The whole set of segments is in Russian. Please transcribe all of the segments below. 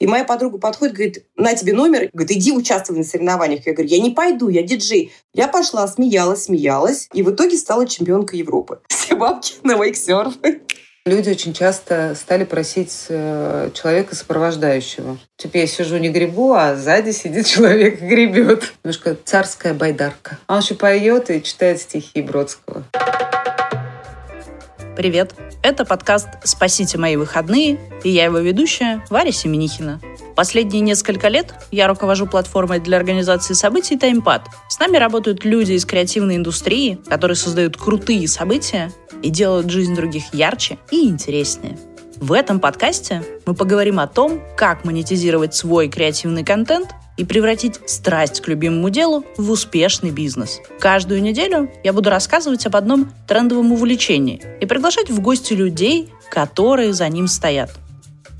И моя подруга подходит, говорит, на тебе номер, говорит, иди участвуй на соревнованиях. Я говорю, я не пойду, я диджей. Я пошла, смеялась, смеялась, и в итоге стала чемпионкой Европы. Все бабки на вейксерф. Люди очень часто стали просить э, человека сопровождающего. Типа я сижу не грибу, а сзади сидит человек и гребет. Немножко царская байдарка. А он еще поет и читает стихи Бродского. Привет! Это подкаст «Спасите мои выходные» и я его ведущая Варя Семенихина. Последние несколько лет я руковожу платформой для организации событий «Таймпад». С нами работают люди из креативной индустрии, которые создают крутые события и делают жизнь других ярче и интереснее. В этом подкасте мы поговорим о том, как монетизировать свой креативный контент и превратить страсть к любимому делу в успешный бизнес. Каждую неделю я буду рассказывать об одном трендовом увлечении и приглашать в гости людей, которые за ним стоят –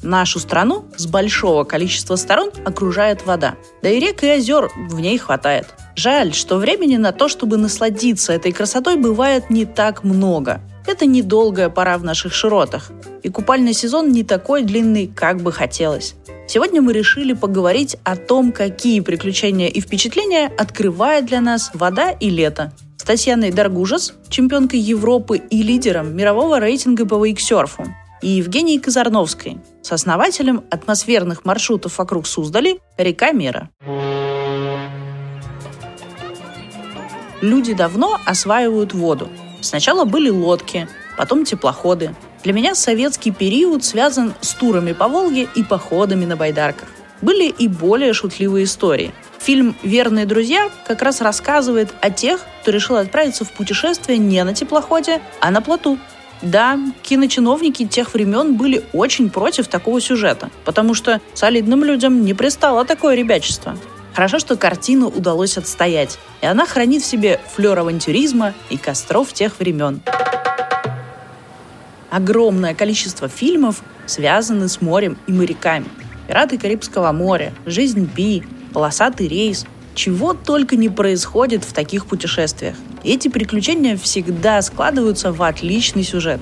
Нашу страну с большого количества сторон окружает вода. Да и рек и озер в ней хватает. Жаль, что времени на то, чтобы насладиться этой красотой, бывает не так много. Это недолгая пора в наших широтах. И купальный сезон не такой длинный, как бы хотелось. Сегодня мы решили поговорить о том, какие приключения и впечатления открывает для нас вода и лето. С Татьяной Даргужес, чемпионкой Европы и лидером мирового рейтинга по вейксерфу и Евгенией Казарновской, с основателем атмосферных маршрутов вокруг Суздали «Река Мира». Люди давно осваивают воду. Сначала были лодки, потом теплоходы. Для меня советский период связан с турами по Волге и походами на байдарках. Были и более шутливые истории. Фильм «Верные друзья» как раз рассказывает о тех, кто решил отправиться в путешествие не на теплоходе, а на плоту – да, киночиновники тех времен были очень против такого сюжета, потому что солидным людям не пристало такое ребячество. Хорошо, что картину удалось отстоять, и она хранит в себе флер авантюризма и костров тех времен. Огромное количество фильмов связаны с морем и моряками. «Пираты Карибского моря», «Жизнь Би», «Полосатый рейс», чего только не происходит в таких путешествиях. Эти приключения всегда складываются в отличный сюжет.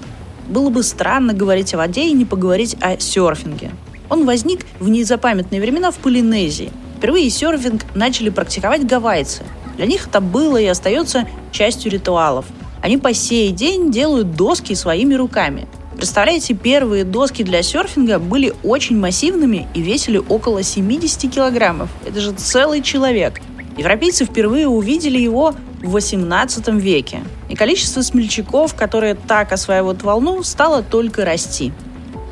Было бы странно говорить о воде и не поговорить о серфинге. Он возник в незапамятные времена в Полинезии. Впервые серфинг начали практиковать гавайцы. Для них это было и остается частью ритуалов. Они по сей день делают доски своими руками. Представляете, первые доски для серфинга были очень массивными и весили около 70 килограммов. Это же целый человек. Европейцы впервые увидели его в 18 веке. И количество смельчаков, которые так осваивают волну, стало только расти.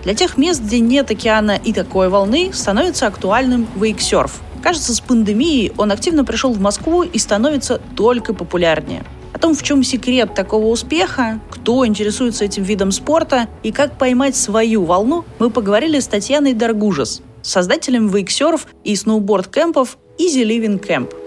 Для тех мест, где нет океана и такой волны, становится актуальным вейксерф. Кажется, с пандемией он активно пришел в Москву и становится только популярнее. О том, в чем секрет такого успеха, кто интересуется этим видом спорта и как поймать свою волну, мы поговорили с Татьяной Даргужес, создателем вейксерф и сноуборд-кемпов Easy Living Camp –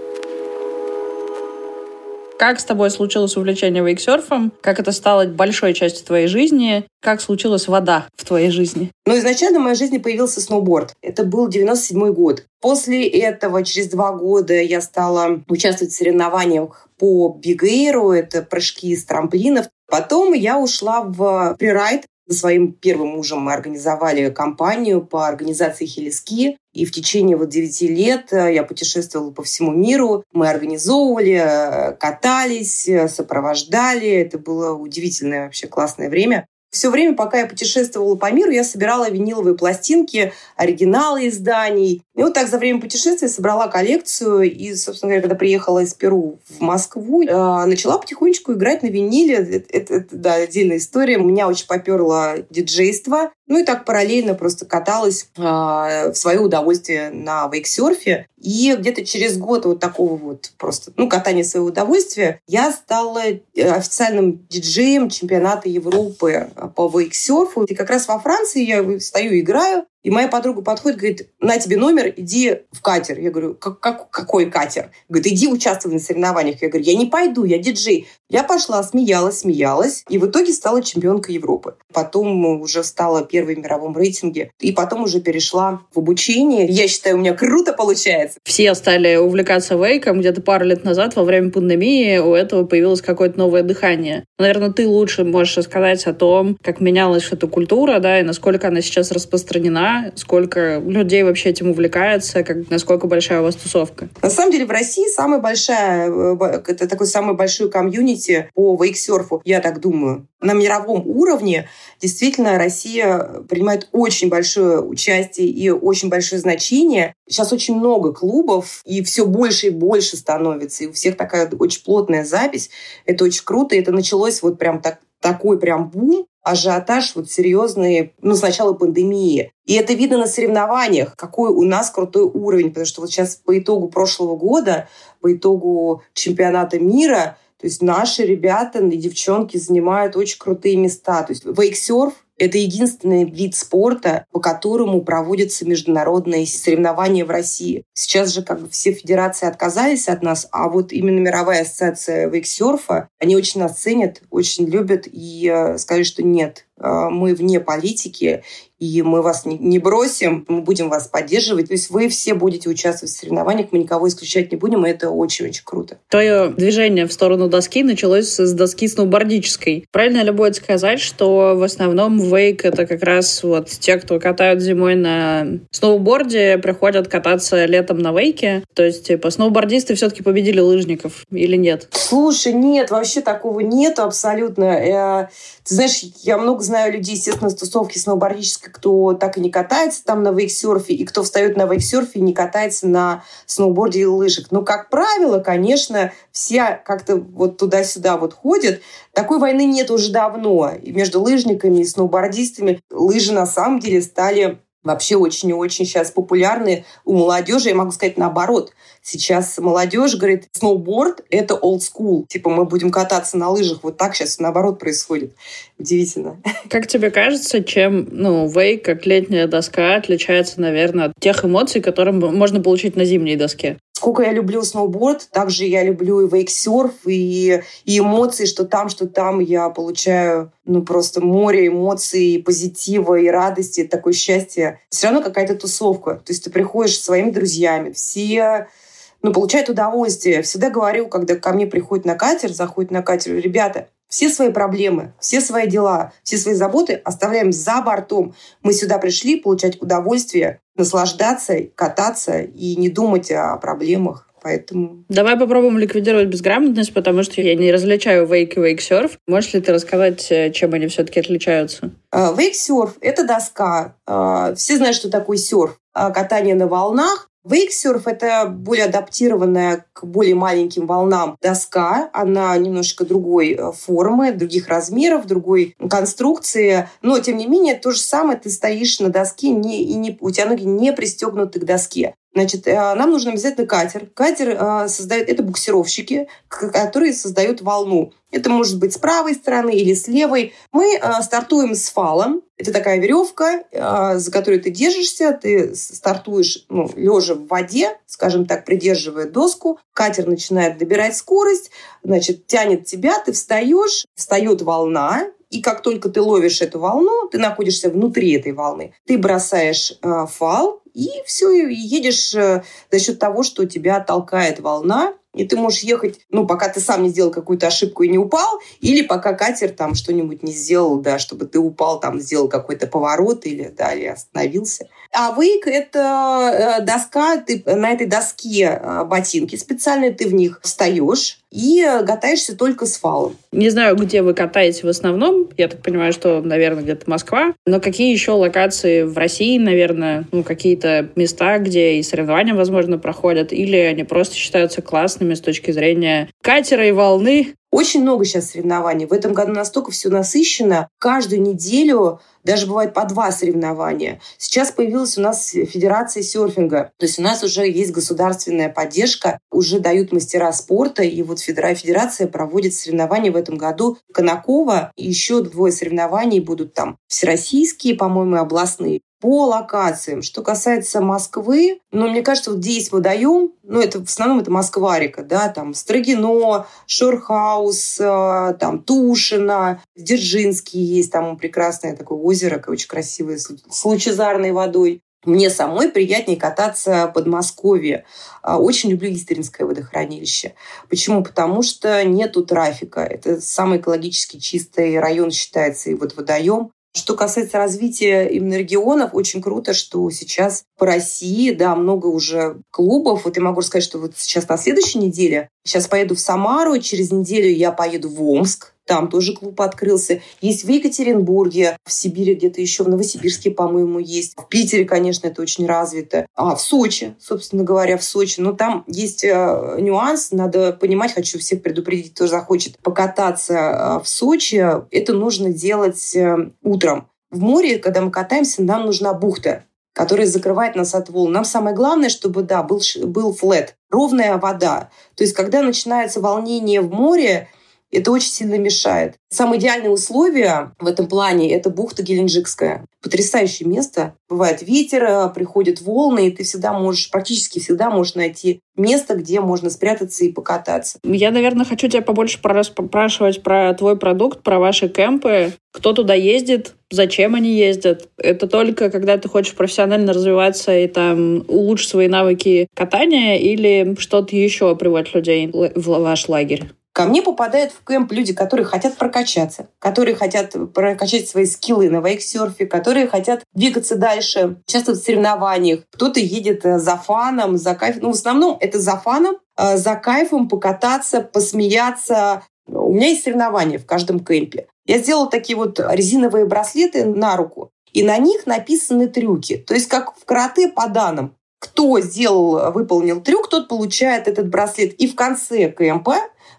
как с тобой случилось увлечение вейксерфом? Как это стало большой частью твоей жизни? Как случилась вода в твоей жизни? Ну, изначально в моей жизни появился сноуборд. Это был 97 год. После этого, через два года, я стала участвовать в соревнованиях по бигейру, это прыжки с трамплинов. Потом я ушла в фрирайд. Со своим первым мужем мы организовали компанию по организации хелиски. И в течение вот 9 лет э, я путешествовала по всему миру. Мы организовывали, э, катались, э, сопровождали. Это было удивительное вообще классное время. Все время, пока я путешествовала по миру, я собирала виниловые пластинки, оригиналы изданий. И вот так за время путешествия собрала коллекцию. И, собственно говоря, когда приехала из Перу в Москву, э, начала потихонечку играть на виниле. Это, это, это да, отдельная история. Меня очень поперло диджейство. Ну и так параллельно просто каталась э, в свое удовольствие на вейксерфе. И где-то через год вот такого вот просто, ну, катания своего удовольствия, я стала э, официальным диджеем чемпионата Европы по вейксерфу. И как раз во Франции я стою, играю, и моя подруга подходит, говорит, на тебе номер, иди в катер. Я говорю, как, как, какой катер? Говорит, иди участвуй на соревнованиях. Я говорю, я не пойду, я диджей. Я пошла, смеялась, смеялась, и в итоге стала чемпионкой Европы. Потом уже стала первой в мировом рейтинге, и потом уже перешла в обучение. Я считаю, у меня круто получается. Все стали увлекаться вейком. Где-то пару лет назад, во время пандемии, у этого появилось какое-то новое дыхание. Наверное, ты лучше можешь рассказать о том, как менялась эта культура, да, и насколько она сейчас распространена, сколько людей вообще этим увлекается, как, насколько большая у вас тусовка? На самом деле в России самая большая, э, это такой самый большой комьюнити по вейксерфу, я так думаю. На мировом уровне действительно Россия принимает очень большое участие и очень большое значение. Сейчас очень много клубов, и все больше и больше становится. И у всех такая очень плотная запись. Это очень круто. И это началось вот прям так, такой прям бум, ажиотаж вот серьезный, ну, с начала пандемии. И это видно на соревнованиях, какой у нас крутой уровень, потому что вот сейчас по итогу прошлого года, по итогу чемпионата мира, то есть наши ребята и девчонки занимают очень крутые места. То есть вейксерф это единственный вид спорта, по которому проводятся международные соревнования в России. Сейчас же как бы все федерации отказались от нас, а вот именно мировая ассоциация вейксерфа, они очень нас ценят, очень любят и э, сказали, что нет, э, мы вне политики, и мы вас не бросим, мы будем вас поддерживать. То есть вы все будете участвовать в соревнованиях, мы никого исключать не будем, и это очень-очень круто. Твое движение в сторону доски началось с доски сноубордической. Правильно ли будет сказать, что в основном вейк — это как раз вот те, кто катают зимой на сноуборде, приходят кататься летом на вейке? То есть, типа, сноубордисты все-таки победили лыжников или нет? Слушай, нет, вообще такого нет абсолютно. Э, ты знаешь, я много знаю людей, естественно, с тусовки сноубордической, кто так и не катается там на вейксерфе, и кто встает на вейксерфе и не катается на сноуборде и лыжах. Но, как правило, конечно, все как-то вот туда-сюда вот ходят. Такой войны нет уже давно. И между лыжниками и сноубордистами лыжи на самом деле стали вообще очень и очень сейчас популярны у молодежи. Я могу сказать наоборот. Сейчас молодежь говорит, сноуборд — это old school. Типа мы будем кататься на лыжах. Вот так сейчас наоборот происходит. Удивительно. Как тебе кажется, чем ну, вейк, как летняя доска, отличается, наверное, от тех эмоций, которые можно получить на зимней доске? Сколько я люблю сноуборд, также я люблю и вейксерф, и, и эмоции, что там, что там я получаю ну просто море эмоций, и позитива, и радости, и такое счастье. Все равно какая-то тусовка. То есть ты приходишь со своими друзьями, все ну, получают удовольствие. Всегда говорю, когда ко мне приходит на катер, заходит на катер, ребята, все свои проблемы, все свои дела, все свои заботы оставляем за бортом. Мы сюда пришли получать удовольствие, наслаждаться, кататься и не думать о проблемах. Поэтому... Давай попробуем ликвидировать безграмотность, потому что я не различаю вейк и вейксерф. Можешь ли ты рассказать, э, чем они все-таки отличаются? Вейксерф — это доска. А, все знают, что такое серф. Катание на волнах. Вейксерф – это более адаптированная к более маленьким волнам доска. Она немножко другой э, формы, других размеров, другой конструкции. Но, тем не менее, то же самое ты стоишь на доске, не, и не, у тебя ноги не пристегнуты к доске. Значит, э, нам нужен обязательно катер. Катер э, создает, это буксировщики, которые создают волну. Это может быть с правой стороны или с левой. Мы э, стартуем с фалом. Это такая веревка, за которой ты держишься. Ты стартуешь ну, лежа в воде, скажем так, придерживая доску. Катер начинает добирать скорость, значит, тянет тебя, ты встаешь, встает волна, и как только ты ловишь эту волну, ты находишься внутри этой волны, ты бросаешь э, фал, и все, и едешь э, за счет того, что тебя толкает волна, и ты можешь ехать, ну, пока ты сам не сделал какую-то ошибку и не упал, или пока катер там что-нибудь не сделал, да, чтобы ты упал, там, сделал какой-то поворот или, да, или остановился. А вейк – это э, доска, ты на этой доске э, ботинки специальные, ты в них встаешь, и катаешься только с фалом. Не знаю, где вы катаете в основном. Я так понимаю, что, наверное, где-то Москва. Но какие еще локации в России, наверное, ну, какие-то места, где и соревнования, возможно, проходят, или они просто считаются классными с точки зрения катера и волны? Очень много сейчас соревнований. В этом году настолько все насыщено. Каждую неделю даже бывает по два соревнования. Сейчас появилась у нас Федерация серфинга. То есть у нас уже есть государственная поддержка, уже дают мастера спорта, и вот Федерация проводит соревнования в этом году. Конакова еще двое соревнований будут там всероссийские, по-моему, областные по локациям. Что касается Москвы, ну, мне кажется, вот здесь водоем, ну, это в основном это Москва-река, да, там Строгино, Шорхаус, э, там Тушино, Дзержинский есть, там прекрасное такое озеро, очень красивое, с лучезарной водой. Мне самой приятнее кататься в Подмосковье. А, очень люблю Истринское водохранилище. Почему? Потому что нету трафика. Это самый экологически чистый район считается. И вот водоем Что касается развития именно регионов, очень круто, что сейчас по России, да, много уже клубов. Вот я могу сказать, что вот сейчас на следующей неделе, сейчас поеду в Самару, через неделю я поеду в Омск, там тоже клуб открылся. Есть в Екатеринбурге, в Сибири где-то еще, в Новосибирске, по-моему, есть. В Питере, конечно, это очень развито. А в Сочи, собственно говоря, в Сочи. Но там есть э, нюанс, надо понимать, хочу всех предупредить, кто захочет покататься э, в Сочи, это нужно делать э, утром. В море, когда мы катаемся, нам нужна бухта которая закрывает нас от волн. Нам самое главное, чтобы, да, был, был флет, ровная вода. То есть, когда начинается волнение в море, это очень сильно мешает. Самые идеальные условия в этом плане – это бухта Геленджикская. Потрясающее место. Бывает ветер, э, приходят волны, и ты всегда можешь, практически всегда можешь найти место, где можно спрятаться и покататься. Я, наверное, хочу тебя побольше спрашивать про твой продукт, про ваши кемпы. Кто туда ездит, зачем они ездят? Это только когда ты хочешь профессионально развиваться и там улучшить свои навыки катания или что-то еще приводит людей в ваш лагерь? Ко мне попадают в кемп люди, которые хотят прокачаться, которые хотят прокачать свои скиллы на вейксерфе, которые хотят двигаться дальше, участвовать в соревнованиях. Кто-то едет э, за фаном, за кайфом. Ну, в основном это за фаном, э, за кайфом покататься, посмеяться. У меня есть соревнования в каждом кемпе. Я сделала такие вот резиновые браслеты на руку, и на них написаны трюки. То есть как в карате по данным. Кто сделал, выполнил трюк, тот получает этот браслет. И в конце КМП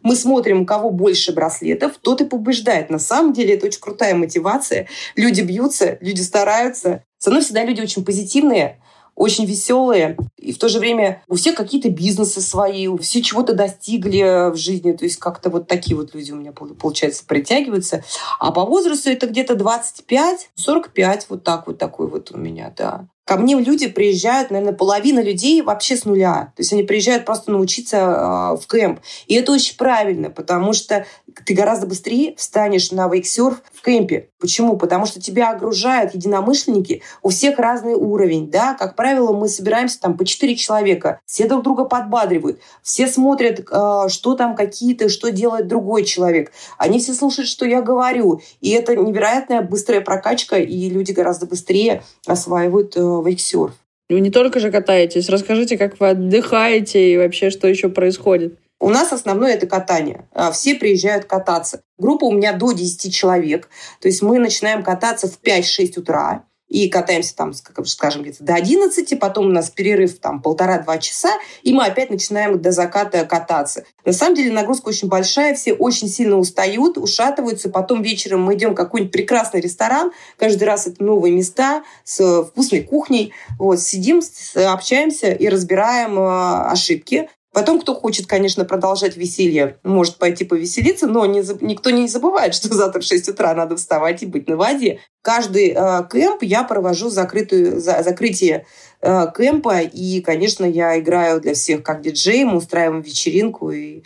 мы смотрим, у кого больше браслетов, тот и побеждает. На самом деле это очень крутая мотивация. Люди бьются, люди стараются. Со мной всегда люди очень позитивные, очень веселые. И в то же время у всех какие-то бизнесы свои, все чего-то достигли в жизни. То есть как-то вот такие вот люди у меня, получается, притягиваются. А по возрасту это где-то 25-45, вот так вот такой вот у меня, да. Ко мне люди приезжают, наверное, половина людей вообще с нуля. То есть они приезжают просто научиться э, в кемп. И это очень правильно, потому что ты гораздо быстрее встанешь на вейксерф в кемпе. Почему? Потому что тебя огружают единомышленники, у всех разный уровень, да, как правило, мы собираемся там по 4 человека, все друг друга подбадривают, все смотрят, э, что там какие-то, что делает другой человек, они все слушают, что я говорю, и это невероятная быстрая прокачка, и люди гораздо быстрее осваивают э, вейксерф. Вы не только же катаетесь, расскажите, как вы отдыхаете и вообще, что еще происходит. У нас основное это катание. А, все приезжают кататься. Группа у меня до 10 человек. То есть мы начинаем кататься в 5-6 утра и катаемся там, скажем, где-то до 11, потом у нас перерыв там полтора-два часа, и мы опять начинаем до заката кататься. На самом деле нагрузка очень большая, все очень сильно устают, ушатываются, потом вечером мы идем в какой-нибудь прекрасный ресторан, каждый раз это новые места с вкусной кухней, вот, сидим, общаемся и разбираем э, ошибки, Потом, кто хочет, конечно, продолжать веселье, может пойти повеселиться, но не, никто не забывает, что завтра в 6 утра надо вставать и быть на воде. Каждый э, кемп я провожу закрытую, за, закрытие э, кемпа, и, конечно, я играю для всех как диджей, мы устраиваем вечеринку, и,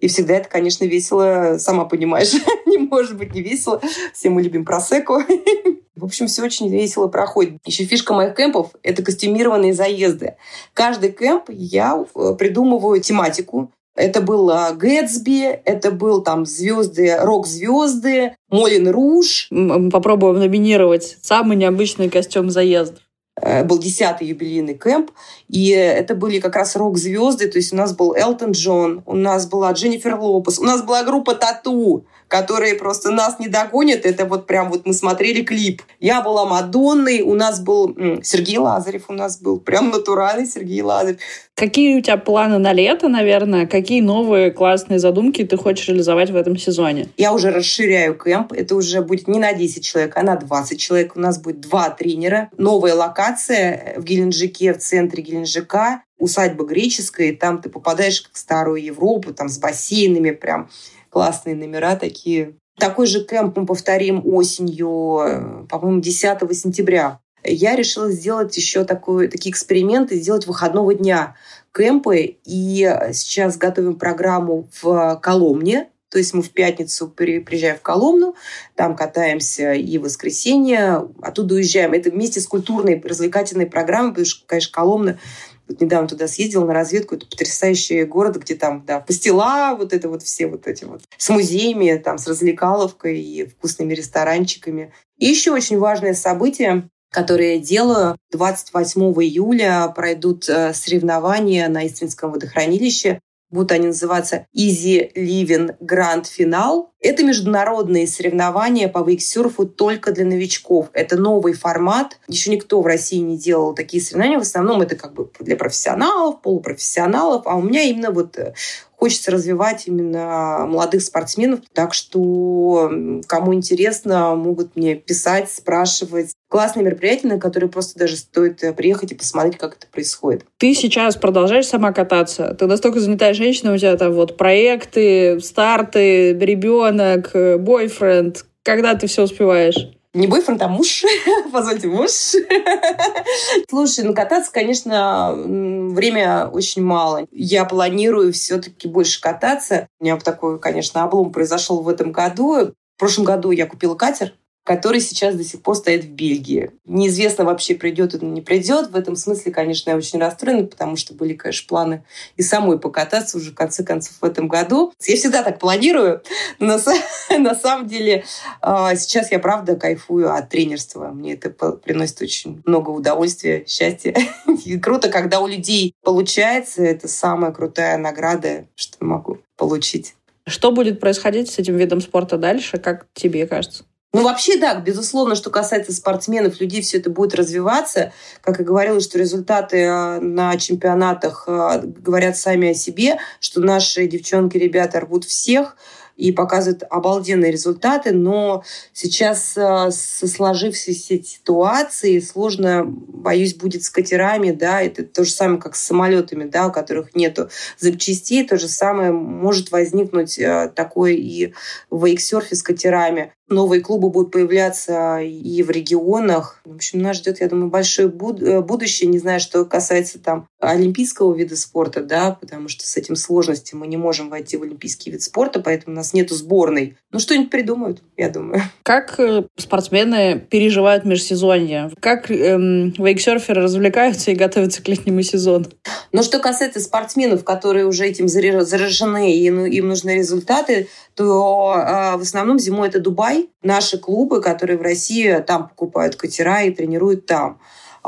и всегда это, конечно, весело, сама понимаешь, не может быть не весело. Все мы любим просеку. В общем, все очень весело проходит. Еще фишка моих кемпов – это костюмированные заезды. Каждый кемп я э, придумываю тематику. Это был а, Гэтсби, это был там звезды, рок-звезды, Молин Руж. Попробуем номинировать самый необычный костюм заездов э, был десятый юбилейный кемп, и это были как раз рок-звезды, то есть у нас был Элтон Джон, у нас была Дженнифер Лопес, у нас была группа Тату, которые просто нас не догонят. Это вот прям вот мы смотрели клип. Я была Мадонной, у нас был Сергей Лазарев, у нас был прям натуральный Сергей Лазарев. Какие у тебя планы на лето, наверное? Какие новые классные задумки ты хочешь реализовать в этом сезоне? Я уже расширяю кемп. Это уже будет не на 10 человек, а на 20 человек. У нас будет два тренера. Новая локация в Геленджике, в центре Геленджика усадьба греческая, и там ты попадаешь как в старую Европу, там с бассейнами прям классные номера такие. Такой же кемп мы повторим осенью, э, по-моему, 10 сентября. Я решила сделать еще такой, такие эксперименты, сделать выходного дня кемпы. И сейчас готовим программу в Коломне. То есть мы в пятницу приезжаем в Коломну, там катаемся и в воскресенье, оттуда уезжаем. Это вместе с культурной развлекательной программой, потому что, конечно, Коломна Вот недавно туда съездила на разведку. Это потрясающий город, где там, да, пастила, вот это вот все вот эти вот с музеями, там, с развлекаловкой и вкусными ресторанчиками. И еще очень важное событие которые я делаю. 28 июля пройдут э, соревнования на Иствинском водохранилище будут они называться Easy Living Grand Final. Это международные соревнования по вейксерфу только для новичков. Это новый формат. Еще никто в России не делал такие соревнования. В основном это как бы для профессионалов, полупрофессионалов. А у меня именно вот э, хочется развивать именно молодых спортсменов. Так что, кому интересно, могут мне писать, спрашивать. Классные мероприятия, на которые просто даже стоит э, приехать и посмотреть, как это происходит. Ты сейчас продолжаешь сама кататься? Ты настолько занятая женщина, у тебя там вот проекты, старты, ребенок, э, бойфренд. Когда ты все успеваешь? Не бойфренд, а муж. Позвольте, муж. Слушай, ну кататься, конечно, время очень мало. Я планирую все-таки больше кататься. У меня такой, конечно, облом произошел в этом году. В прошлом году я купила катер, который сейчас до сих пор стоит в Бельгии. Неизвестно вообще, придет или не придет. В этом смысле, конечно, я очень расстроена, потому что были, конечно, планы и самой покататься уже в конце концов в этом году. Я всегда так планирую, но на самом деле а, сейчас я правда кайфую от тренерства. Мне это приносит очень много удовольствия, счастья. И круто, когда у людей получается. Это самая крутая награда, что могу получить. Что будет происходить с этим видом спорта дальше, как тебе кажется? Ну, вообще, да, безусловно, что касается спортсменов, людей, все это будет развиваться. Как и говорила, что результаты а, на чемпионатах а, говорят сами о себе, что наши девчонки, ребята рвут всех и показывают обалденные результаты, но сейчас э, со сложившейся ситуацией сложно, боюсь, будет с катерами, да, это то же самое, как с самолетами, да, у которых нету запчастей, то же самое может возникнуть э, такое и в вейксерфе с катерами. Новые клубы будут появляться и в регионах. В общем, нас ждет, я думаю, большое э, будущее. Не знаю, что касается там олимпийского вида спорта, да, потому что с этим сложности мы не можем войти в олимпийский вид спорта, поэтому у нас нету сборной. Ну, что-нибудь придумают, я думаю. Как э, спортсмены переживают межсезонье? Как эм, вейксерферы развлекаются и готовятся к летнему сезону? Но что касается спортсменов, которые уже этим заражены и ну, им нужны результаты, то э, в основном зимой это Дубай. Наши клубы, которые в России там покупают катера и тренируют там.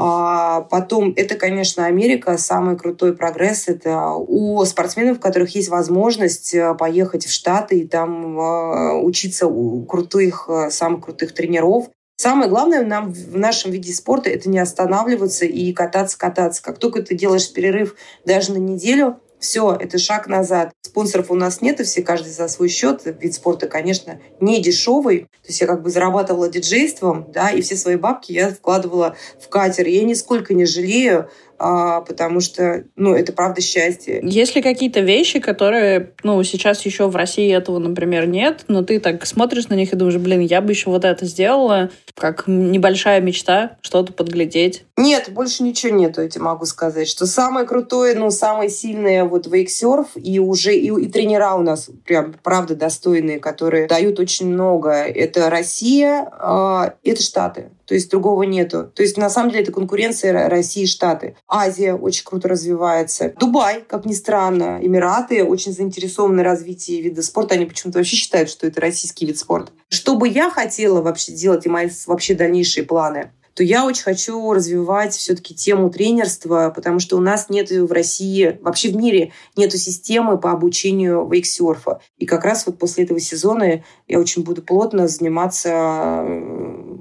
А потом, это, конечно, Америка. Самый крутой прогресс – это у спортсменов, у которых есть возможность э, поехать в Штаты и там э, учиться у крутых, э, самых крутых тренеров. Самое главное нам в нашем виде спорта – это не останавливаться и кататься, кататься. Как только ты делаешь перерыв даже на неделю, все, это шаг назад. Спонсоров у нас нет, и все каждый за свой счет. Вид спорта, конечно, не дешевый. То есть я как бы зарабатывала диджейством, да, и все свои бабки я вкладывала в катер. Я нисколько не жалею потому что, ну, это правда счастье. Есть ли какие-то вещи, которые, ну, сейчас еще в России этого, например, нет, но ты так смотришь на них и думаешь, блин, я бы еще вот это сделала, как небольшая мечта, что-то подглядеть? Нет, больше ничего нету, я тебе могу сказать, что самое крутое, ну, самое сильное вот вейксерф, и уже и, и тренера у нас прям, правда, достойные, которые дают очень много. Это Россия, э, это Штаты. То есть другого нету. То есть на самом деле это конкуренция России и Штаты. Азия очень круто развивается. Дубай, как ни странно, Эмираты очень заинтересованы в развитии вида спорта. Они почему-то вообще считают, что это российский вид спорта. Что бы я хотела вообще делать и мои вообще дальнейшие планы? То я очень хочу развивать все-таки тему тренерства, потому что у нас нет в России, вообще в мире нету системы по обучению вейксерфа. И как раз вот после этого сезона я очень буду плотно заниматься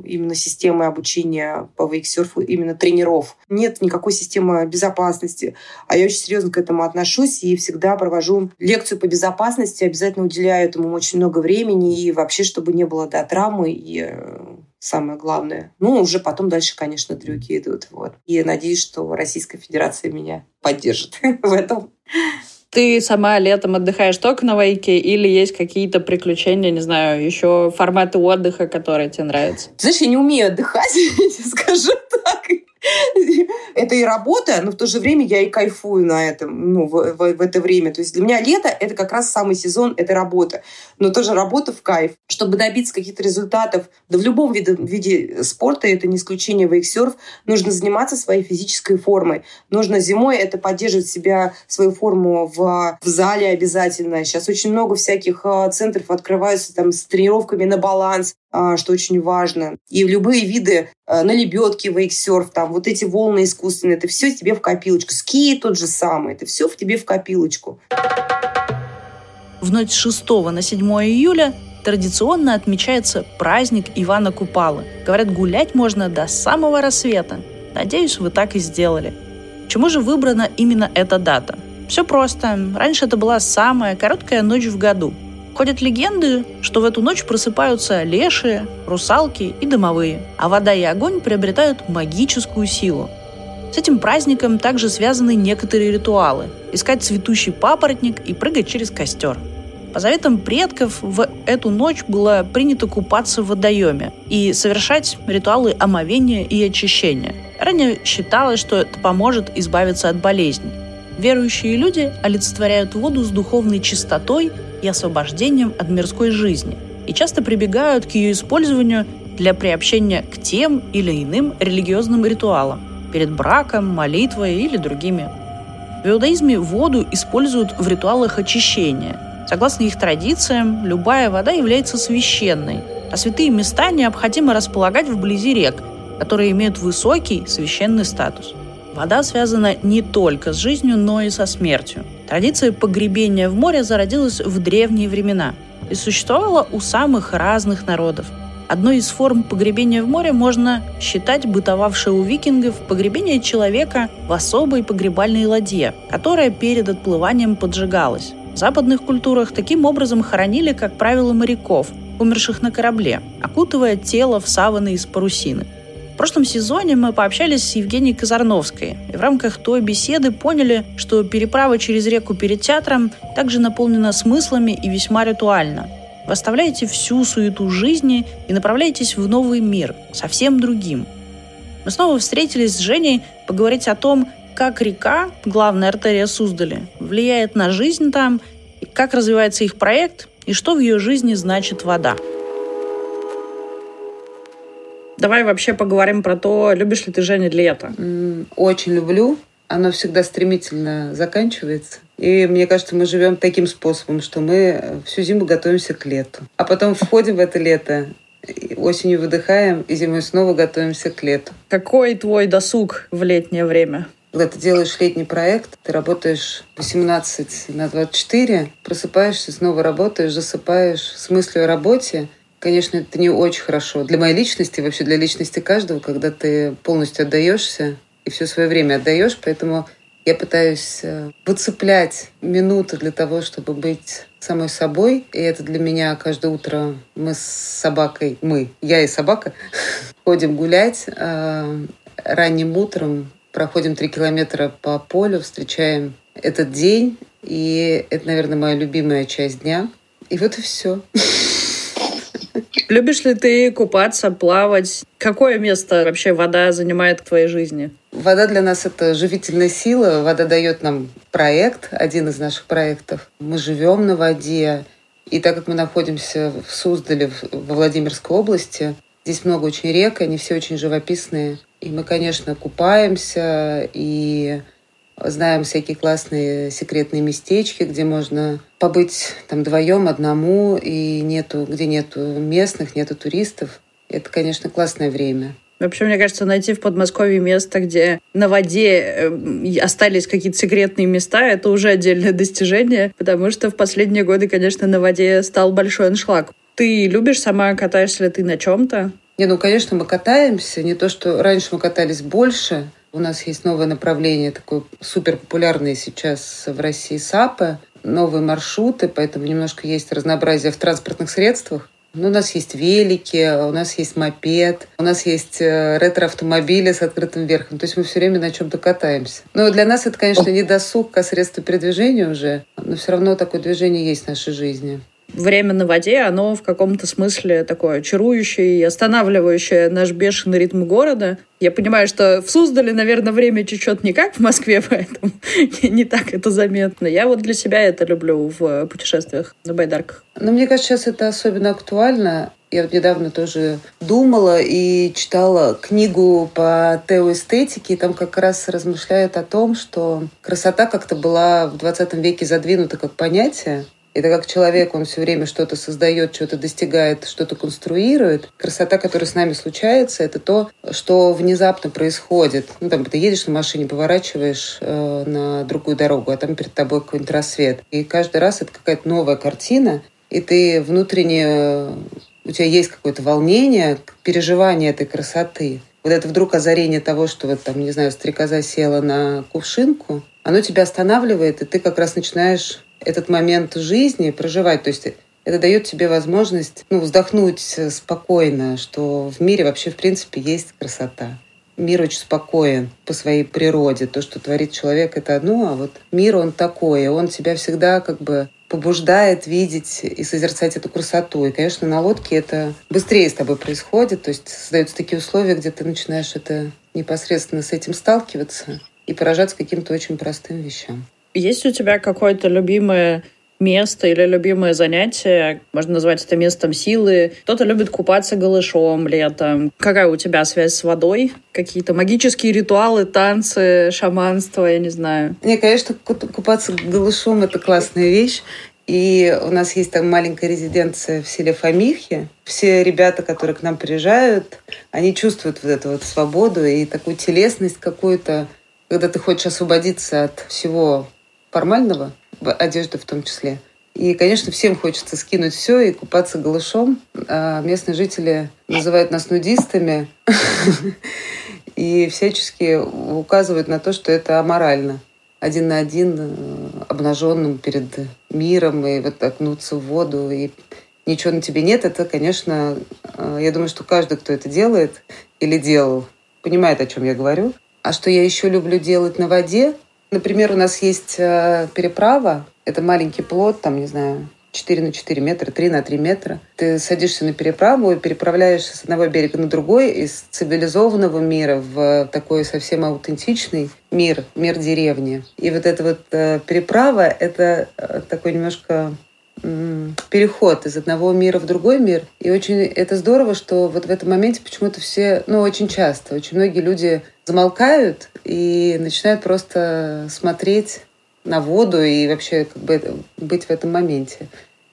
именно системой обучения по вейксерфу именно тренеров. Нет никакой системы безопасности. А я очень серьезно к этому отношусь и всегда провожу лекцию по безопасности, обязательно уделяю этому очень много времени и вообще, чтобы не было да, травмы и э, самое главное. Ну, уже потом дальше, конечно, трюки идут. Вот. И надеюсь, что Российская Федерация меня поддержит в этом. Ты сама летом отдыхаешь только на вейке или есть какие-то приключения, не знаю, еще форматы отдыха, которые тебе нравятся? Знаешь, я не умею отдыхать, скажу так. Это и работа, но в то же время я и кайфую на этом, ну, в, в, в это время. То есть для меня лето — это как раз самый сезон, это работа. Но тоже работа в кайф. Чтобы добиться каких-то результатов, да в любом виде, виде спорта, это не исключение вейксерф, нужно заниматься своей физической формой. Нужно зимой это поддерживать себя, свою форму в, в зале обязательно. Сейчас очень много всяких а, центров открываются там с тренировками на баланс, что очень важно. И любые виды а, на лебедке, вейксерф, там вот эти волны искусственные, это все тебе в копилочку. Ски тот же самый, это все в тебе в копилочку. В ночь с 6 на 7 июля традиционно отмечается праздник Ивана Купалы. Говорят, гулять можно до самого рассвета. Надеюсь, вы так и сделали. Чему же выбрана именно эта дата? Все просто. Раньше это была самая короткая ночь в году – Ходят легенды, что в эту ночь просыпаются лешие, русалки и домовые, а вода и огонь приобретают магическую силу. С этим праздником также связаны некоторые ритуалы – искать цветущий папоротник и прыгать через костер. По заветам предков в эту ночь было принято купаться в водоеме и совершать ритуалы омовения и очищения. Ранее считалось, что это поможет избавиться от болезней. Верующие люди олицетворяют воду с духовной чистотой и освобождением от мирской жизни и часто прибегают к ее использованию для приобщения к тем или иным религиозным ритуалам перед браком, молитвой или другими. В иудаизме воду используют в ритуалах очищения. Согласно их традициям, любая вода является священной, а святые места необходимо располагать вблизи рек, которые имеют высокий священный статус. Вода связана не только с жизнью, но и со смертью – Традиция погребения в море зародилась в древние времена и существовала у самых разных народов. Одной из форм погребения в море можно считать бытовавшее у викингов погребение человека в особой погребальной ладье, которая перед отплыванием поджигалась. В западных культурах таким образом хоронили, как правило, моряков, умерших на корабле, окутывая тело в саваны из парусины – прошлом сезоне мы пообщались с Евгенией Казарновской. И в рамках той беседы поняли, что переправа через реку перед театром также наполнена смыслами и весьма ритуально. Вы оставляете всю суету жизни и направляетесь в новый мир, совсем другим. Мы снова встретились с Женей поговорить о том, как река, главная артерия Суздали, влияет на жизнь там, как развивается их проект, и что в ее жизни значит вода. Давай вообще поговорим про то, любишь ли ты Женя лето. Очень люблю. Оно всегда стремительно заканчивается. И мне кажется, мы живем таким способом, что мы всю зиму готовимся к лету. А потом входим в это лето, осенью выдыхаем, и зимой снова готовимся к лету. Какой твой досуг в летнее время? Когда ты делаешь летний проект, ты работаешь 18 на 24, просыпаешься, снова работаешь, засыпаешь с мыслью о работе, Конечно, это не очень хорошо для моей личности, вообще для личности каждого, когда ты полностью отдаешься и все свое время отдаешь, поэтому я пытаюсь э, выцеплять минуты для того, чтобы быть самой собой. И это для меня каждое утро мы с собакой, мы, я и собака, ходим гулять э, ранним утром, проходим три километра по полю, встречаем этот день. И это, наверное, моя любимая часть дня. И вот и все. Любишь ли ты купаться, плавать? Какое место вообще вода занимает в твоей жизни? Вода для нас это живительная сила. Вода дает нам проект, один из наших проектов. Мы живем на воде. И так как мы находимся в Суздале, во Владимирской области, здесь много очень рек, они все очень живописные. И мы, конечно, купаемся и знаем всякие классные секретные местечки, где можно побыть там вдвоем, одному, и нету, где нету местных, нету туристов. Это, конечно, классное время. Вообще, мне кажется, найти в Подмосковье место, где на воде э, остались какие-то секретные места, это уже отдельное достижение, потому что в последние годы, конечно, на воде стал большой аншлаг. Ты любишь сама, катаешься ли ты на чем-то? Не, ну, конечно, мы катаемся. Не то, что раньше мы катались больше, у нас есть новое направление, такое супер популярное сейчас в России САПы, новые маршруты, поэтому немножко есть разнообразие в транспортных средствах. Ну, у нас есть велики, у нас есть мопед, у нас есть э, ретро-автомобили с открытым верхом. То есть мы все время на чем-то катаемся. Но для нас это, конечно, не досуг, а средство передвижения уже, но все равно такое движение есть в нашей жизни. Время на воде, оно в каком-то смысле такое чарующее и останавливающее наш бешеный ритм города. Я понимаю, что в Суздале, наверное, время течет не как в Москве, поэтому не так это заметно. Я вот для себя это люблю в путешествиях на байдарках. Но мне кажется, сейчас это особенно актуально. Я вот недавно тоже думала и читала книгу по теоэстетике, и там как раз размышляют о том, что красота как-то была в 20 веке задвинута как понятие, это как человек, он все время что-то создает, что-то достигает, что-то конструирует. Красота, которая с нами случается, это то, что внезапно происходит. Ну, там, ты едешь на машине, поворачиваешь э, на другую дорогу, а там перед тобой какой-нибудь рассвет. И каждый раз это какая-то новая картина, и ты внутренне... У тебя есть какое-то волнение, переживание этой красоты. Вот это вдруг озарение того, что вот там, не знаю, стрекоза села на кувшинку, оно тебя останавливает, и ты как раз начинаешь этот момент жизни проживать. То есть это дает тебе возможность ну, вздохнуть спокойно, что в мире вообще, в принципе, есть красота. Мир очень спокоен по своей природе. То, что творит человек, это одно, а вот мир, он такой. Он тебя всегда как бы побуждает видеть и созерцать эту красоту. И, конечно, на лодке это быстрее с тобой происходит. То есть создаются такие условия, где ты начинаешь это непосредственно с этим сталкиваться и поражаться каким-то очень простым вещам. Есть у тебя какое-то любимое место или любимое занятие, можно назвать это местом силы. Кто-то любит купаться голышом летом. Какая у тебя связь с водой? Какие-то магические ритуалы, танцы, шаманство, я не знаю. Не, конечно, купаться голышом — это классная вещь. И у нас есть там маленькая резиденция в селе Фомихи. Все ребята, которые к нам приезжают, они чувствуют вот эту вот свободу и такую телесность какую-то, когда ты хочешь освободиться от всего формального, одежды в том числе. И, конечно, всем хочется скинуть все и купаться голышом. А местные жители называют нас нудистами и всячески указывают на то, что это аморально. Один на один, э, обнаженным перед миром, и вот окунуться в воду, и ничего на тебе нет, это, конечно, э, я думаю, что каждый, кто это делает или делал, понимает, о чем я говорю. А что я еще люблю делать на воде, Например, у нас есть э, переправа. Это маленький плод, там, не знаю, 4 на 4 метра, 3 на 3 метра. Ты садишься на переправу и переправляешься с одного берега на другой из цивилизованного мира в такой совсем аутентичный мир, мир деревни. И вот эта вот э, переправа — это э, такой немножко переход из одного мира в другой мир. И очень это здорово, что вот в этом моменте почему-то все, ну, очень часто, очень многие люди замолкают и начинают просто смотреть на воду и вообще как бы быть в этом моменте.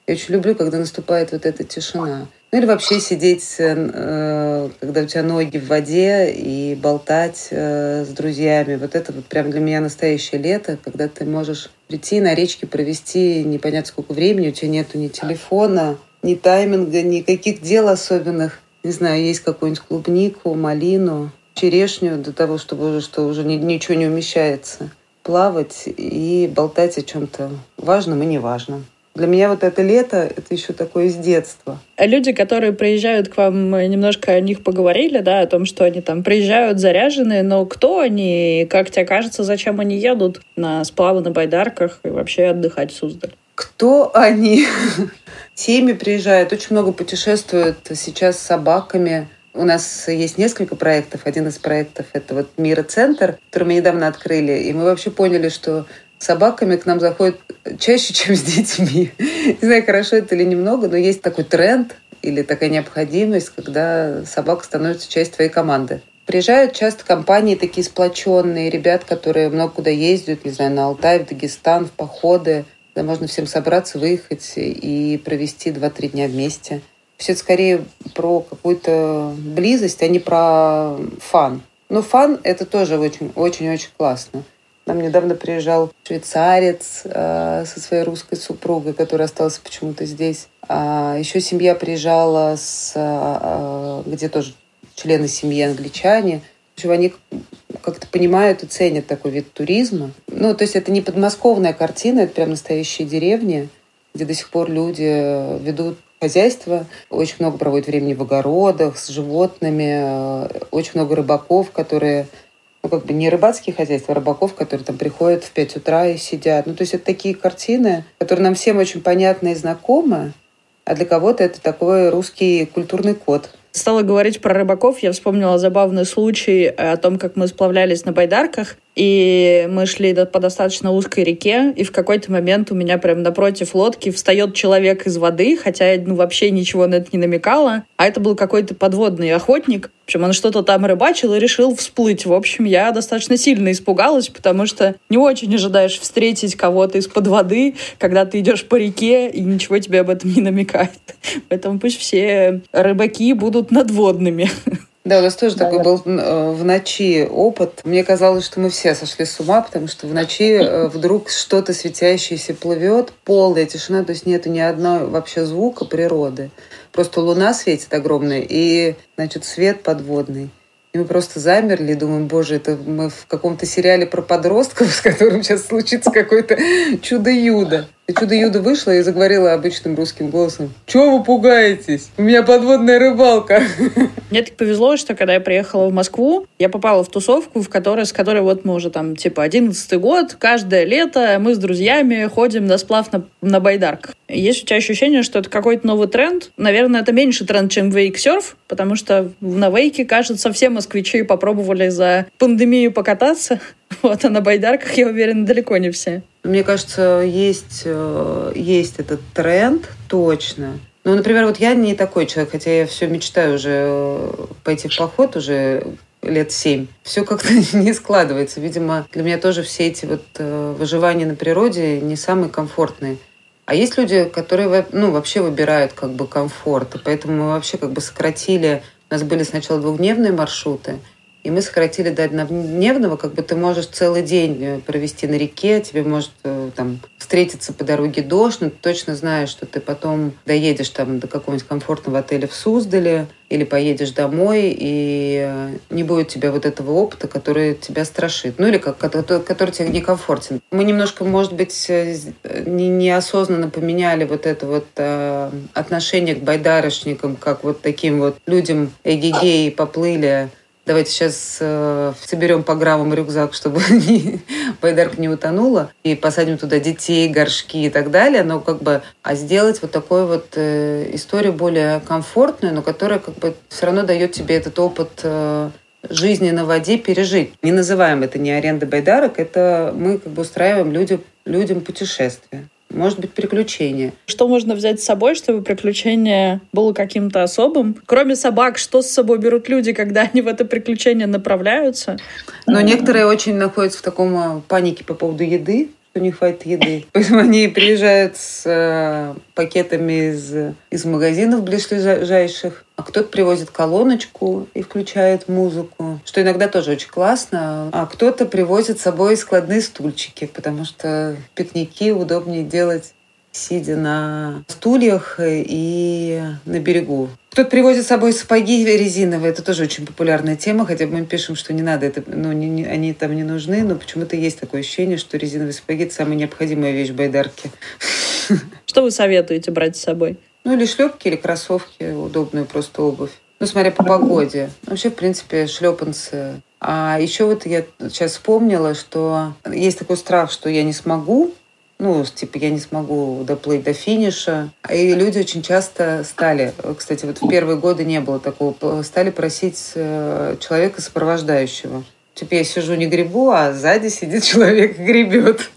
Я очень люблю, когда наступает вот эта тишина. Ну или вообще сидеть, э, когда у тебя ноги в воде и болтать э, с друзьями. Вот это вот прям для меня настоящее лето, когда ты можешь прийти на речке, провести непонятно сколько времени, у тебя нету ни телефона, ни тайминга, никаких дел особенных. Не знаю, есть какую-нибудь клубнику, малину, черешню до того, чтобы уже, что уже ничего не умещается. Плавать и болтать о чем-то важном и неважном. Для меня вот это лето — это еще такое из детства. А люди, которые приезжают к вам, немножко о них поговорили, да, о том, что они там приезжают заряженные, но кто они, как тебе кажется, зачем они едут на сплавы на байдарках и вообще отдыхать в Суздаль? Кто они? Семьи приезжают, очень много путешествуют сейчас с собаками. У нас есть несколько проектов. Один из проектов — это вот Мира-центр, который мы недавно открыли. И мы вообще поняли, что собаками к нам заходят чаще, чем с детьми. Не знаю, хорошо это или немного, но есть такой тренд или такая необходимость, когда собака становится частью твоей команды. Приезжают часто компании такие сплоченные, ребят, которые много куда ездят, не знаю, на Алтай, в Дагестан, в походы, да можно всем собраться, выехать и провести 2-3 дня вместе. Все это скорее про какую-то близость, а не про фан. Но фан — это тоже очень-очень-очень классно. Нам недавно приезжал швейцарец э, со своей русской супругой, которая осталась почему-то здесь. А еще семья приезжала, с, э, где тоже члены семьи англичане. В общем, они как-то понимают и ценят такой вид туризма. Ну, то есть это не подмосковная картина, это прям настоящие деревни, где до сих пор люди ведут хозяйство, очень много проводят времени в огородах, с животными, э, очень много рыбаков, которые ну, как бы не рыбацкие хозяйства, а рыбаков, которые там приходят в 5 утра и сидят. Ну, то есть это такие картины, которые нам всем очень понятны и знакомы, а для кого-то это такой русский культурный код. Стала говорить про рыбаков, я вспомнила забавный случай о том, как мы сплавлялись на байдарках. И мы шли по достаточно узкой реке, и в какой-то момент у меня прям напротив лодки встает человек из воды, хотя я ну, вообще ничего на это не намекала. А это был какой-то подводный охотник. В общем, он что-то там рыбачил и решил всплыть. В общем, я достаточно сильно испугалась, потому что не очень ожидаешь встретить кого-то из-под воды, когда ты идешь по реке, и ничего тебе об этом не намекает. Поэтому пусть все рыбаки будут надводными. Да, у нас тоже да, такой да. был э, в ночи опыт. Мне казалось, что мы все сошли с ума, потому что в ночи э, вдруг что-то светящееся плывет, полная тишина, то есть нету ни одного вообще звука природы. Просто луна светит огромная и, значит, свет подводный. И мы просто замерли и думаем, боже, это мы в каком-то сериале про подростков, с которым сейчас случится какое-то чудо-юдо. И чудо-юдо вышла и заговорила обычным русским голосом. Чего вы пугаетесь? У меня подводная рыбалка. Мне так повезло, что когда я приехала в Москву, я попала в тусовку, в которой, с которой вот мы уже там типа одиннадцатый год, каждое лето мы с друзьями ходим на сплав на, на байдарках. Есть у тебя ощущение, что это какой-то новый тренд? Наверное, это меньше тренд, чем вейксерф, потому что на вейке, кажется, все москвичи попробовали за пандемию покататься. Вот, а на байдарках, я уверена, далеко не все. Мне кажется, есть, э, есть этот тренд точно. Ну, например, вот я не такой человек, хотя я все мечтаю уже э, пойти в поход уже лет семь. Все как-то не складывается. Видимо, для меня тоже все эти вот э, выживания на природе не самые комфортные. А есть люди, которые ну, вообще выбирают как бы комфорт. И поэтому мы вообще как бы сократили. У нас были сначала двухдневные маршруты, и мы сократили до однодневного, как бы ты можешь целый день э, провести на реке, тебе может э, там встретиться по дороге дождь, но ты точно знаешь, что ты потом доедешь там до какого-нибудь комфортного отеля в Суздале или поедешь домой, и э, не будет у тебя вот этого опыта, который тебя страшит, ну или как, который, который тебе некомфортен. Мы немножко, может быть, неосознанно поменяли вот это вот э, отношение к байдарочникам, как вот таким вот людям эгегей поплыли давайте сейчас э, соберем по граммам рюкзак, чтобы не, байдарка не утонула, и посадим туда детей, горшки и так далее, но как бы, а сделать вот такую вот э, историю более комфортную, но которая как бы все равно дает тебе этот опыт э, жизни на воде пережить. Не называем это не аренда байдарок, это мы как бы устраиваем людям, людям путешествия может быть, приключение. Что можно взять с собой, чтобы приключение было каким-то особым? Кроме собак, что с собой берут люди, когда они в это приключение направляются? Но некоторые очень находятся в таком а, панике по поводу еды, что не хватит еды. Поэтому они приезжают с э, пакетами из, из магазинов ближайших, а кто-то привозит колоночку и включает музыку, что иногда тоже очень классно. А кто-то привозит с собой складные стульчики, потому что пикники удобнее делать сидя на стульях и на берегу. Кто-то привозит с собой сапоги резиновые, это тоже очень популярная тема, хотя мы пишем, что не надо, это, ну, не, не, они там не нужны, но почему-то есть такое ощущение, что резиновые сапоги – это самая необходимая вещь в байдарке. Что вы советуете брать с собой? Ну, или шлепки, или кроссовки, удобную просто обувь. Ну, смотря по погоде. Вообще, в принципе, шлепанцы. А еще вот я сейчас вспомнила, что есть такой страх, что я не смогу ну, типа, я не смогу доплыть до финиша. И люди очень часто стали, кстати, вот в первые годы не было такого, стали просить э, человека сопровождающего. Типа, я сижу не грибу, а сзади сидит человек и гребет.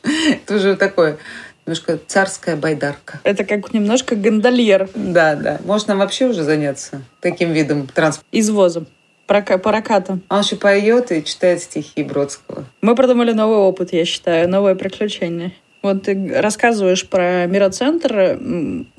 Это уже такое немножко царская байдарка. Это как немножко гондольер. Да, да. Может, нам вообще уже заняться таким видом транспорта? Извозом. Паракатом. Он еще поет и читает стихи Бродского. Мы продумали новый опыт, я считаю, новое приключение. Вот ты рассказываешь про мироцентр.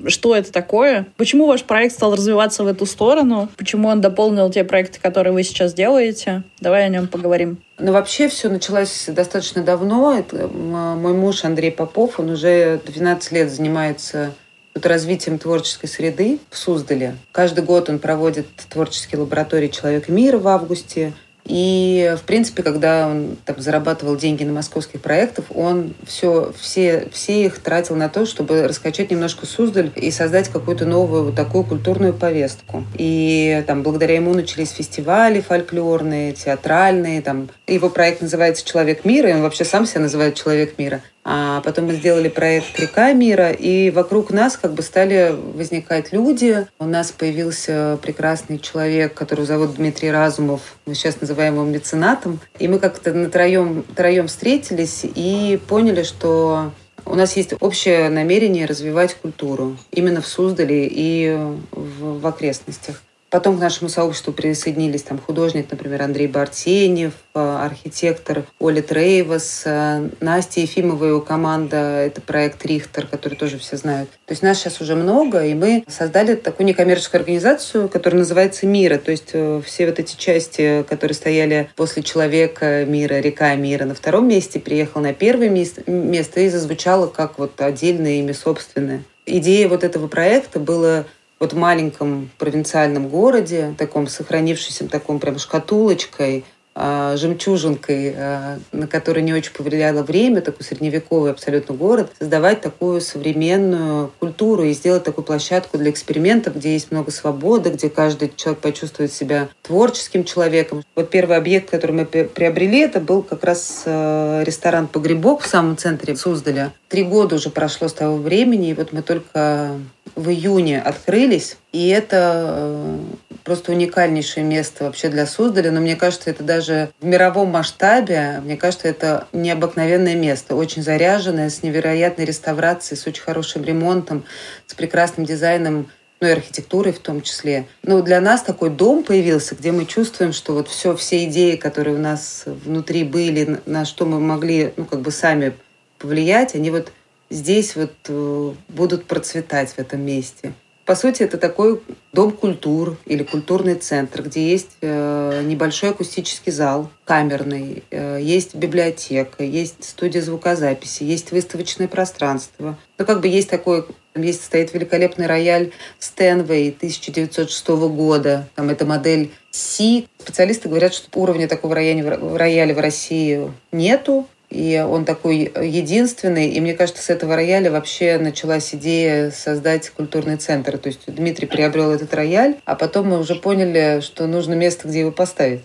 Что это такое? Почему ваш проект стал развиваться в эту сторону? Почему он дополнил те проекты, которые вы сейчас делаете? Давай о нем поговорим. Ну, вообще все началось достаточно давно. Это мой муж Андрей Попов, он уже 12 лет занимается тут развитием творческой среды в Суздале. Каждый год он проводит творческие лаборатории «Человек мира» в августе. И, в принципе, когда он там, зарабатывал деньги на московских проектах, он все, все, все их тратил на то, чтобы раскачать немножко Суздаль и создать какую-то новую вот такую культурную повестку. И там благодаря ему начались фестивали фольклорные, театральные. Там. Его проект называется «Человек мира», и он вообще сам себя называет «Человек мира». А потом мы сделали проект «Река мира», и вокруг нас как бы стали возникать люди. У нас появился прекрасный человек, которого зовут Дмитрий Разумов. Мы сейчас называем его меценатом. И мы как-то на троем, троем встретились и поняли, что у нас есть общее намерение развивать культуру именно в Суздале и в, в окрестностях. Потом к нашему сообществу присоединились там художник, например, Андрей Бартенев, э, архитектор Оля Трейвас, э, Настя Ефимова и его команда. Это проект «Рихтер», который тоже все знают. То есть нас сейчас уже много, и мы создали такую некоммерческую организацию, которая называется «Мира». То есть э, все вот эти части, которые стояли после «Человека», «Мира», «Река», «Мира» на втором месте, приехал на первое место и зазвучало как вот отдельное имя собственное. Идея вот этого проекта была вот маленьком провинциальном городе, таком сохранившемся, таком прям шкатулочкой, а, жемчужинкой, а, на которой не очень повлияло время, такой средневековый абсолютно город, создавать такую современную культуру и сделать такую площадку для экспериментов, где есть много свободы, где каждый человек почувствует себя творческим человеком. Вот первый объект, который мы приобрели, это был как раз а, ресторан «Погребок» в самом центре Суздаля. Три года уже прошло с того времени, и вот мы только в июне открылись, и это э, просто уникальнейшее место вообще для Суздаля, но мне кажется, это даже в мировом масштабе, мне кажется, это необыкновенное место, очень заряженное, с невероятной реставрацией, с очень хорошим ремонтом, с прекрасным дизайном, ну и архитектурой в том числе. Ну, для нас такой дом появился, где мы чувствуем, что вот все, все идеи, которые у нас внутри были, на что мы могли, ну, как бы сами повлиять, они вот здесь вот э, будут процветать в этом месте. По сути, это такой дом культур или культурный центр, где есть э, небольшой акустический зал, камерный, э, есть библиотека, есть студия звукозаписи, есть выставочное пространство. Ну, как бы есть такой, есть стоит великолепный рояль Стэнвей 1906 года. Там эта модель Си. Специалисты говорят, что уровня такого рояля в России нету и он такой единственный. И мне кажется, с этого рояля вообще началась идея создать культурный центр. То есть Дмитрий приобрел этот рояль, а потом мы уже поняли, что нужно место, где его поставить.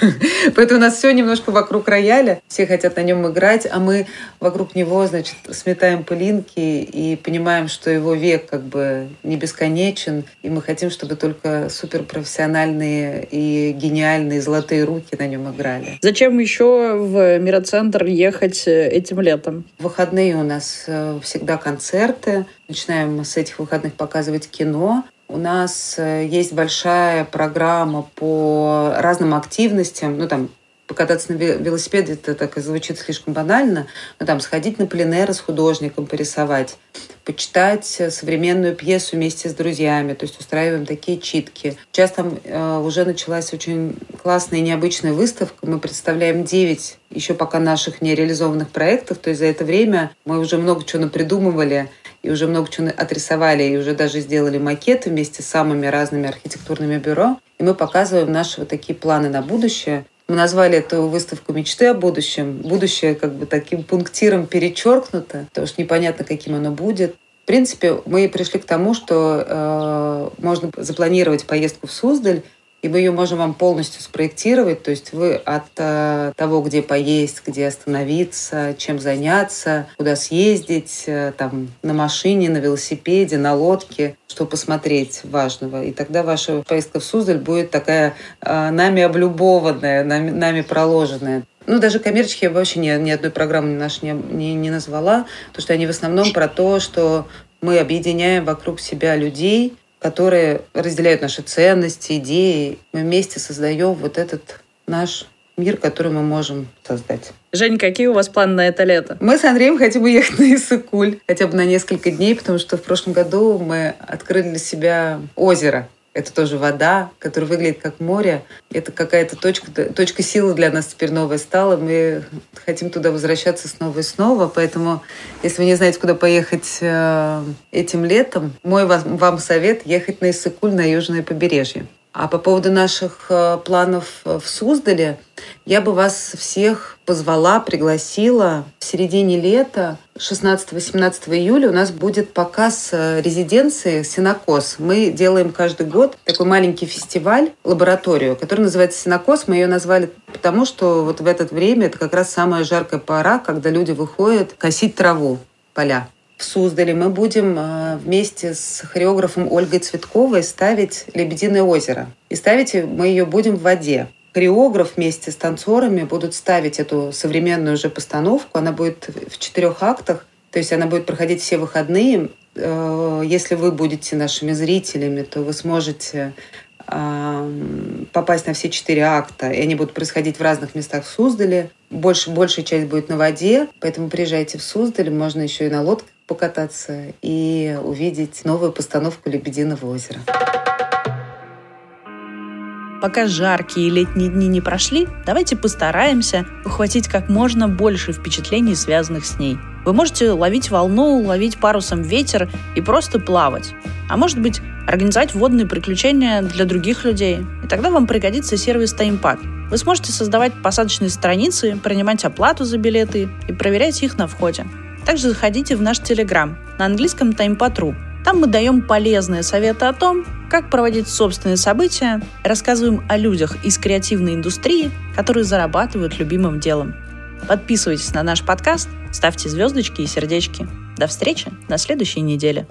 Поэтому у нас все немножко вокруг рояля. Все хотят на нем играть, а мы вокруг него, значит, сметаем пылинки и понимаем, что его век как бы не бесконечен. И мы хотим, чтобы только суперпрофессиональные и гениальные золотые руки на нем играли. Зачем еще в Мироцентр ехать э, этим летом? В выходные у нас э, всегда концерты. Начинаем с этих выходных показывать кино. У нас э, есть большая программа по разным активностям, ну там покататься на велосипеде, это так и звучит слишком банально, но там сходить на пленэр с художником, порисовать, почитать современную пьесу вместе с друзьями, то есть устраиваем такие читки. Сейчас там э, уже началась очень классная и необычная выставка. Мы представляем 9 еще пока наших нереализованных проектов, то есть за это время мы уже много чего напридумывали и уже много чего отрисовали, и уже даже сделали макеты вместе с самыми разными архитектурными бюро. И мы показываем наши вот такие планы на будущее. Мы назвали эту выставку «Мечты о будущем». Будущее как бы таким пунктиром перечеркнуто, потому что непонятно, каким оно будет. В принципе, мы пришли к тому, что э, можно запланировать поездку в Суздаль и мы ее можем вам полностью спроектировать. То есть вы от э, того, где поесть, где остановиться, чем заняться, куда съездить, э, там, на машине, на велосипеде, на лодке, что посмотреть важного. И тогда ваша поездка в Суздаль будет такая э, нами облюбованная, нами, нами проложенная. Ну, даже коммерческие я вообще ни, ни одной программы нашу не, не, не назвала, потому что они в основном про то, что мы объединяем вокруг себя людей, которые разделяют наши ценности, идеи. Мы вместе создаем вот этот наш мир, который мы можем создать. Жень, какие у вас планы на это лето? Мы с Андреем хотим уехать на Иссыкуль хотя бы на несколько дней, потому что в прошлом году мы открыли для себя озеро это тоже вода, которая выглядит как море. Это какая-то точка, точка силы для нас теперь новая стала. Мы хотим туда возвращаться снова и снова. Поэтому, если вы не знаете, куда поехать э, этим летом, мой вам совет – ехать на Иссыкуль, на южное побережье. А по поводу наших э, планов в Суздале, я бы вас всех позвала, пригласила в середине лета, 16-18 июля у нас будет показ э, резиденции «Синокос». Мы делаем каждый год такой маленький фестиваль, лабораторию, который называется «Синокос». Мы ее назвали потому, что вот в это время это как раз самая жаркая пора, когда люди выходят косить траву, поля в Суздале мы будем э, вместе с хореографом Ольгой Цветковой ставить «Лебединое озеро». И ставить мы ее будем в воде. Хореограф вместе с танцорами будут ставить эту современную уже постановку. Она будет в четырех актах, то есть она будет проходить все выходные. Э, если вы будете нашими зрителями, то вы сможете попасть на все четыре акта, и они будут происходить в разных местах в Суздале. Больше, большая часть будет на воде, поэтому приезжайте в Суздаль, можно еще и на лодке покататься и увидеть новую постановку «Лебединого озера». Пока жаркие летние дни не прошли, давайте постараемся ухватить как можно больше впечатлений, связанных с ней. Вы можете ловить волну, ловить парусом ветер и просто плавать. А может быть, организовать водные приключения для других людей. И тогда вам пригодится сервис TimePad. Вы сможете создавать посадочные страницы, принимать оплату за билеты и проверять их на входе. Также заходите в наш Телеграм на английском TimePad.ru. Там мы даем полезные советы о том, как проводить собственные события, рассказываем о людях из креативной индустрии, которые зарабатывают любимым делом. Подписывайтесь на наш подкаст, ставьте звездочки и сердечки. До встречи на следующей неделе.